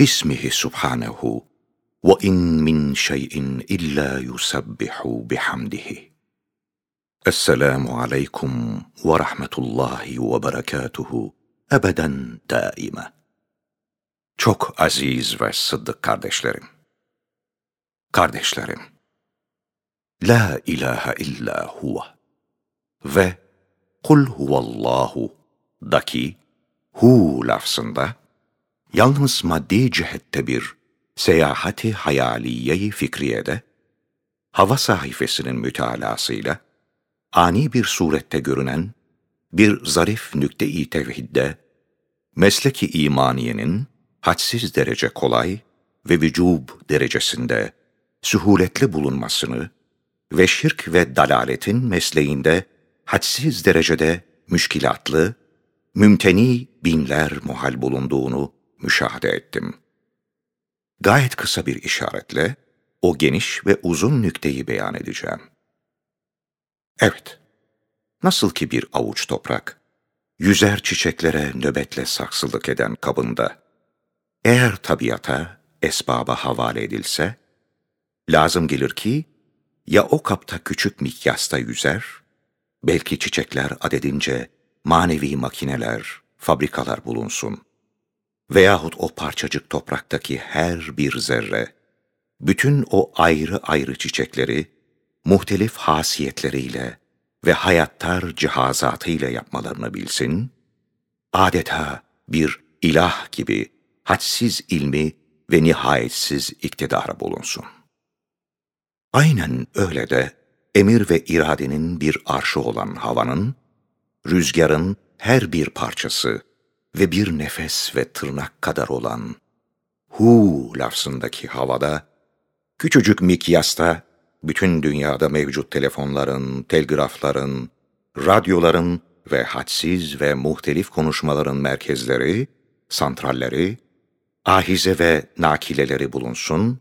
باسمه سبحانه وإن من شيء إلا يسبح بحمده Esselamu aleyküm ve rahmetullahi ve berekatuhu ebeden daima. Çok aziz ve sıddık kardeşlerim. Kardeşlerim, La ilahe illa huve ve Kul huvallahu daki hu lafzında yalnız maddi cihette bir seyahati hayaliyeyi fikriyede hava sahifesinin mütalasıyla ani bir surette görünen bir zarif nükte-i tevhidde mesleki imaniyenin hadsiz derece kolay ve vücub derecesinde sühuletli bulunmasını ve şirk ve dalaletin mesleğinde hadsiz derecede müşkilatlı, mümteni binler muhal bulunduğunu müşahede ettim. Gayet kısa bir işaretle o geniş ve uzun nükteyi beyan edeceğim. Evet, nasıl ki bir avuç toprak, yüzer çiçeklere nöbetle saksılık eden kabında, eğer tabiata, esbaba havale edilse, lazım gelir ki, ya o kapta küçük mikyasta yüzer, belki çiçekler adedince manevi makineler, fabrikalar bulunsun. Veyahut o parçacık topraktaki her bir zerre, bütün o ayrı ayrı çiçekleri, muhtelif hasiyetleriyle ve hayattar cihazatıyla yapmalarını bilsin, adeta bir ilah gibi hadsiz ilmi ve nihayetsiz iktidarı bulunsun. Aynen öyle de emir ve iradenin bir arşı olan havanın, rüzgarın her bir parçası ve bir nefes ve tırnak kadar olan hu lafzındaki havada, küçücük mikyasta bütün dünyada mevcut telefonların, telgrafların, radyoların ve hadsiz ve muhtelif konuşmaların merkezleri, santralleri, ahize ve nakileleri bulunsun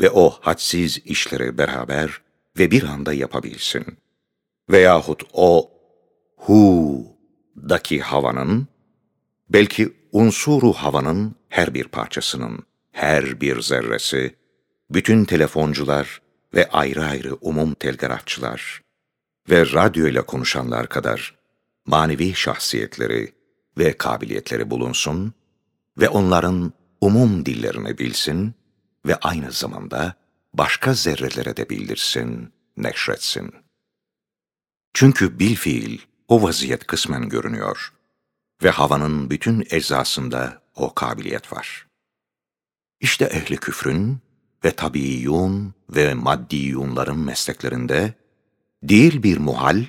ve o hadsiz işleri beraber ve bir anda yapabilsin. Veyahut o hu-daki havanın, belki unsuru havanın her bir parçasının, her bir zerresi, bütün telefoncular ve ayrı ayrı umum telgrafçılar ve radyo ile konuşanlar kadar manevi şahsiyetleri ve kabiliyetleri bulunsun ve onların umum dillerini bilsin ve aynı zamanda başka zerrelere de bildirsin, neşretsin. Çünkü bil fiil o vaziyet kısmen görünüyor ve havanın bütün eczasında o kabiliyet var. İşte ehli küfrün ve tabiiyun ve maddiyunların mesleklerinde değil bir muhal,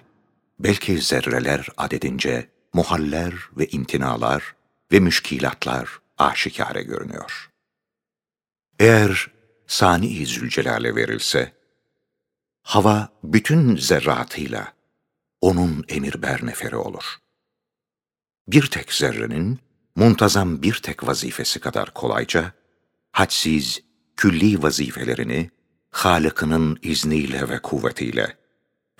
belki zerreler adedince muhaller ve imtinalar ve müşkilatlar aşikare görünüyor. Eğer Sani-i Zülcelal'e verilse, hava bütün zerratıyla onun emir berneferi olur. Bir tek zerrenin muntazam bir tek vazifesi kadar kolayca, hadsiz, külli vazifelerini Halık'ının izniyle ve kuvvetiyle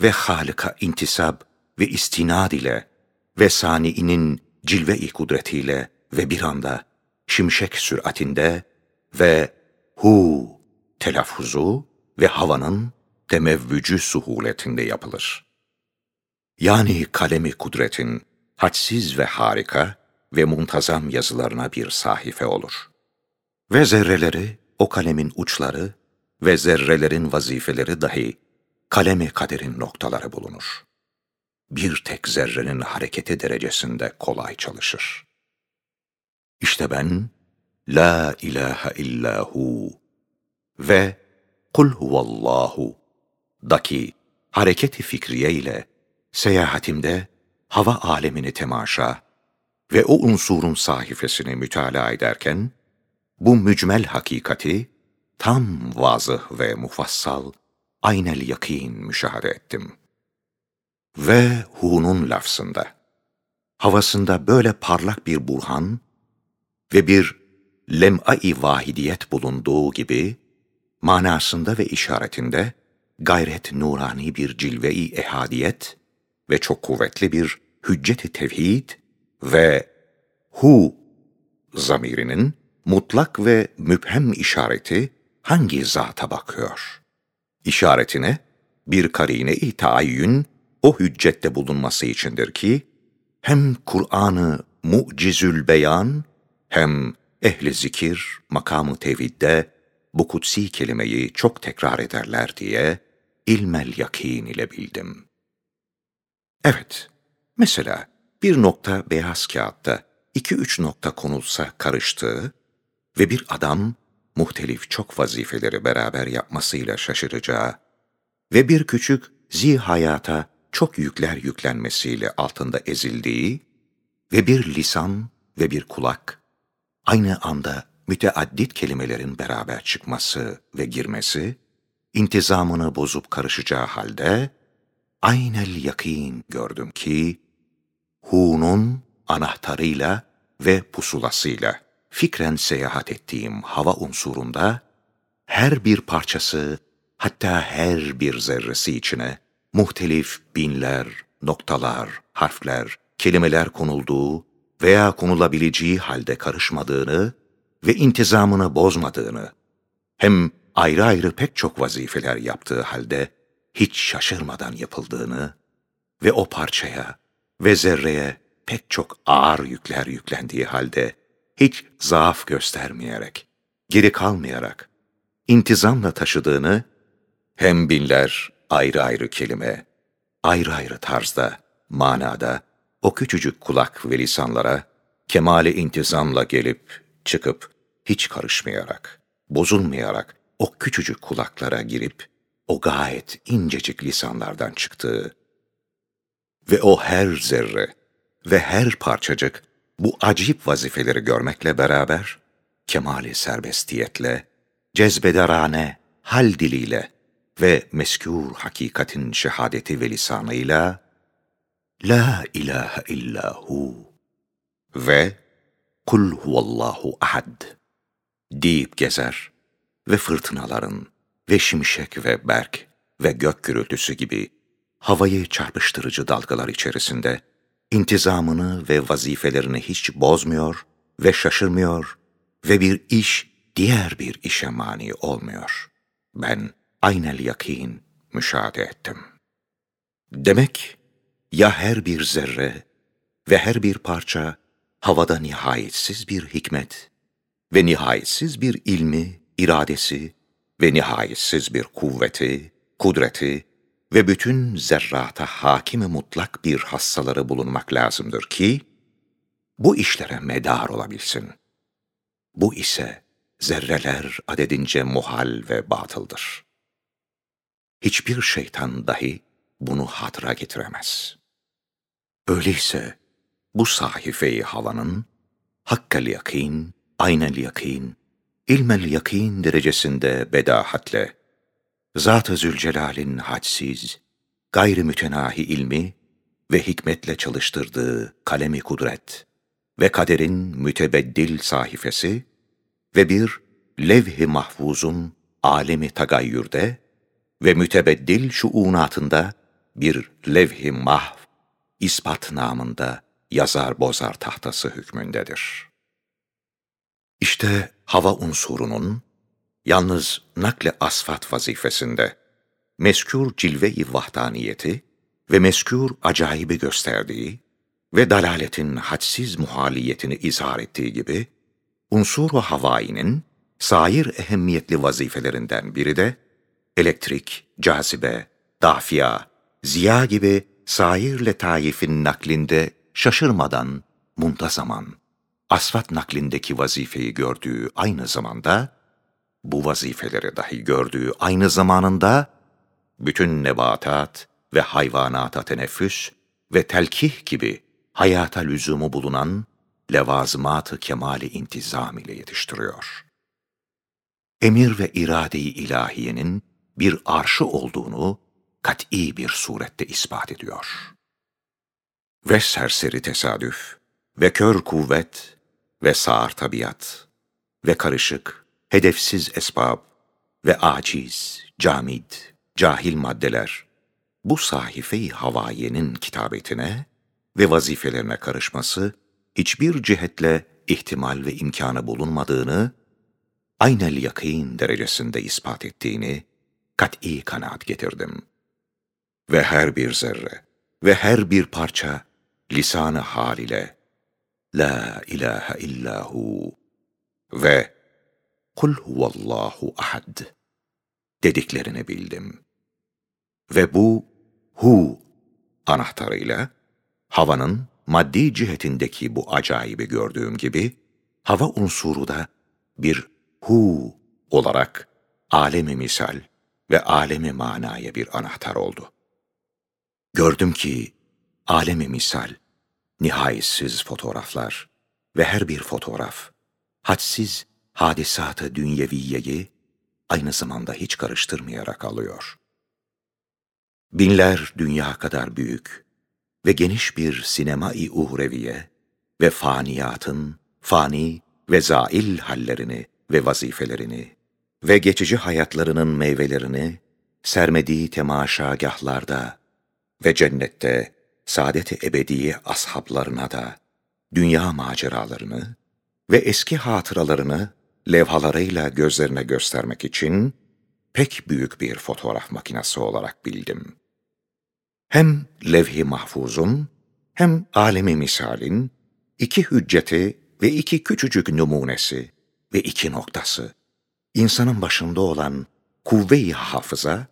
ve Halık'a intisab ve istinad ile ve Sani'inin cilve-i kudretiyle ve bir anda şimşek süratinde ve hu telaffuzu ve havanın temevvücü suhuletinde yapılır. Yani kalemi kudretin hadsiz ve harika ve muntazam yazılarına bir sahife olur. Ve zerreleri o kalemin uçları ve zerrelerin vazifeleri dahi kalemi kaderin noktaları bulunur. Bir tek zerrenin hareketi derecesinde kolay çalışır. İşte ben, La ilahe illahu ve Kul huvallahu daki hareketi fikriye ile seyahatimde hava alemini temaşa ve o unsurun sahifesini mütalaa ederken, bu mücmel hakikati tam vazıh ve mufassal, aynel yakin müşahede ettim. Ve hu'nun lafzında, havasında böyle parlak bir burhan ve bir lem'a-i vahidiyet bulunduğu gibi, manasında ve işaretinde gayret nurani bir cilve-i ehadiyet ve çok kuvvetli bir hüccet-i tevhid ve hu zamirinin mutlak ve müphem işareti hangi zata bakıyor? İşaretine bir karine-i o hüccette bulunması içindir ki, hem Kur'an'ı mucizül beyan, hem ehli zikir makamı tevhidde bu kutsi kelimeyi çok tekrar ederler diye ilmel yakin ile bildim. Evet, mesela bir nokta beyaz kağıtta iki üç nokta konulsa karıştığı ve bir adam muhtelif çok vazifeleri beraber yapmasıyla şaşıracağı ve bir küçük zi hayata çok yükler yüklenmesiyle altında ezildiği ve bir lisan ve bir kulak aynı anda müteaddit kelimelerin beraber çıkması ve girmesi, intizamını bozup karışacağı halde, aynel yakin gördüm ki, Hu'nun anahtarıyla ve pusulasıyla fikren seyahat ettiğim hava unsurunda, her bir parçası, hatta her bir zerresi içine, muhtelif binler, noktalar, harfler, kelimeler konulduğu veya konulabileceği halde karışmadığını ve intizamını bozmadığını, hem ayrı ayrı pek çok vazifeler yaptığı halde hiç şaşırmadan yapıldığını ve o parçaya ve zerreye pek çok ağır yükler yüklendiği halde hiç zaaf göstermeyerek, geri kalmayarak, intizamla taşıdığını hem binler ayrı ayrı kelime, ayrı ayrı tarzda, manada, o küçücük kulak ve lisanlara kemale intizamla gelip, çıkıp, hiç karışmayarak, bozulmayarak o küçücük kulaklara girip, o gayet incecik lisanlardan çıktığı ve o her zerre ve her parçacık bu acip vazifeleri görmekle beraber, kemali serbestiyetle, cezbederane, hal diliyle ve meskûr hakikatin şehadeti ve lisanıyla, La ilahe illahu ve Kul huvallahu ahad deyip gezer ve fırtınaların ve şimşek ve berk ve gök gürültüsü gibi havayı çarpıştırıcı dalgalar içerisinde intizamını ve vazifelerini hiç bozmuyor ve şaşırmıyor ve bir iş diğer bir işe mani olmuyor. Ben aynel yakin müşahede ettim. Demek ya her bir zerre ve her bir parça havada nihayetsiz bir hikmet ve nihayetsiz bir ilmi, iradesi ve nihayetsiz bir kuvveti, kudreti ve bütün zerrata hakimi mutlak bir hassaları bulunmak lazımdır ki, bu işlere medar olabilsin. Bu ise zerreler adedince muhal ve batıldır. Hiçbir şeytan dahi bunu hatıra getiremez. Öyleyse bu sahifeyi havanın hakkal yakin, aynel yakin, ilmel yakin derecesinde bedahatle, Zat-ı Zülcelal'in hadsiz, gayri mütenahi ilmi ve hikmetle çalıştırdığı kalemi kudret ve kaderin mütebeddil sahifesi ve bir levh-i mahfuzun alemi tagayyürde ve mütebeddil şuunatında bir levh-i mahv, ispat namında yazar bozar tahtası hükmündedir. İşte hava unsurunun yalnız nakle asfat vazifesinde meskûr cilve-i vahdaniyeti ve meskûr acayibi gösterdiği ve dalaletin hadsiz muhaliyetini izhar ettiği gibi unsur-u havainin sair ehemmiyetli vazifelerinden biri de elektrik, cazibe, dafiya, ziya gibi sair letaifin naklinde şaşırmadan, muntazaman, asfat naklindeki vazifeyi gördüğü aynı zamanda, bu vazifeleri dahi gördüğü aynı zamanında, bütün nebatat ve hayvanata teneffüs ve telkih gibi hayata lüzumu bulunan levazımat-ı kemali intizam ile yetiştiriyor. Emir ve irade-i ilahiyenin bir arşı olduğunu kat'i bir surette ispat ediyor. Ve serseri tesadüf, ve kör kuvvet, ve sağır tabiat, ve karışık, hedefsiz esbab, ve aciz, camid, cahil maddeler, bu sahife-i havayenin kitabetine ve vazifelerine karışması, hiçbir cihetle ihtimal ve imkanı bulunmadığını, aynel yakîn derecesinde ispat ettiğini kat'î kanaat getirdim. Ve her bir zerre ve her bir parça lisanı hal ile La ilahe illahu ve Kul huvallahu ahad dediklerini bildim. Ve bu hu anahtarıyla havanın maddi cihetindeki bu acayibi gördüğüm gibi hava unsuru da bir hu olarak alemi misal ve alemi manaya bir anahtar oldu. Gördüm ki alemi misal, nihayetsiz fotoğraflar ve her bir fotoğraf, hadsiz hadisatı dünyeviyeyi aynı zamanda hiç karıştırmayarak alıyor. Binler dünya kadar büyük ve geniş bir sinema-i uhreviye ve faniyatın fani ve zail hallerini ve vazifelerini ve geçici hayatlarının meyvelerini sermediği temaşagahlarda ve cennette saadet-i ebediye ashablarına da dünya maceralarını ve eski hatıralarını levhalarıyla gözlerine göstermek için pek büyük bir fotoğraf makinesi olarak bildim. Hem levh-i mahfuzun hem alemi misalin iki hücceti ve iki küçücük numunesi ve iki noktası, insanın başında olan kuvve-i hafıza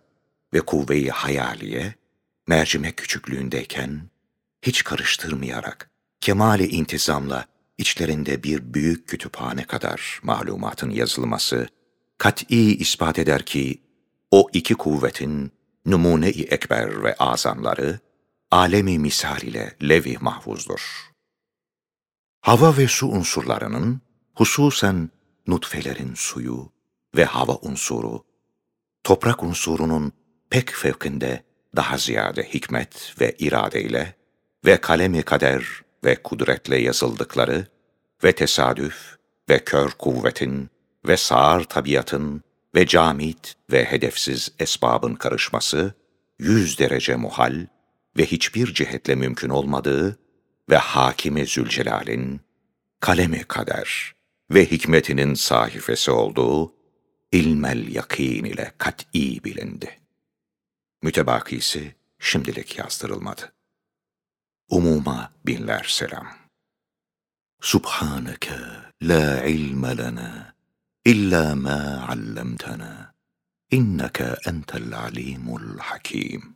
ve kuvve-i hayaliye, mercimek küçüklüğündeyken, hiç karıştırmayarak, kemali intizamla içlerinde bir büyük kütüphane kadar malumatın yazılması, kat'i ispat eder ki, o iki kuvvetin numune-i ekber ve azamları, alemi misal ile levi mahfuzdur. Hava ve su unsurlarının, hususen nutfelerin suyu ve hava unsuru, toprak unsurunun pek fevkinde daha ziyade hikmet ve iradeyle ve kalemi kader ve kudretle yazıldıkları ve tesadüf ve kör kuvvetin ve sağır tabiatın ve camit ve hedefsiz esbabın karışması, yüz derece muhal ve hiçbir cihetle mümkün olmadığı ve Hakimi Zülcelal'in kalemi kader ve hikmetinin sahifesi olduğu ilmel yakin ile kat'i bilindi. Mütebakisi şimdilik yazdırılmadı. Umuma binler selam. Subhaneke la ilme lena illa ma allamtana inneke entel alimul hakim.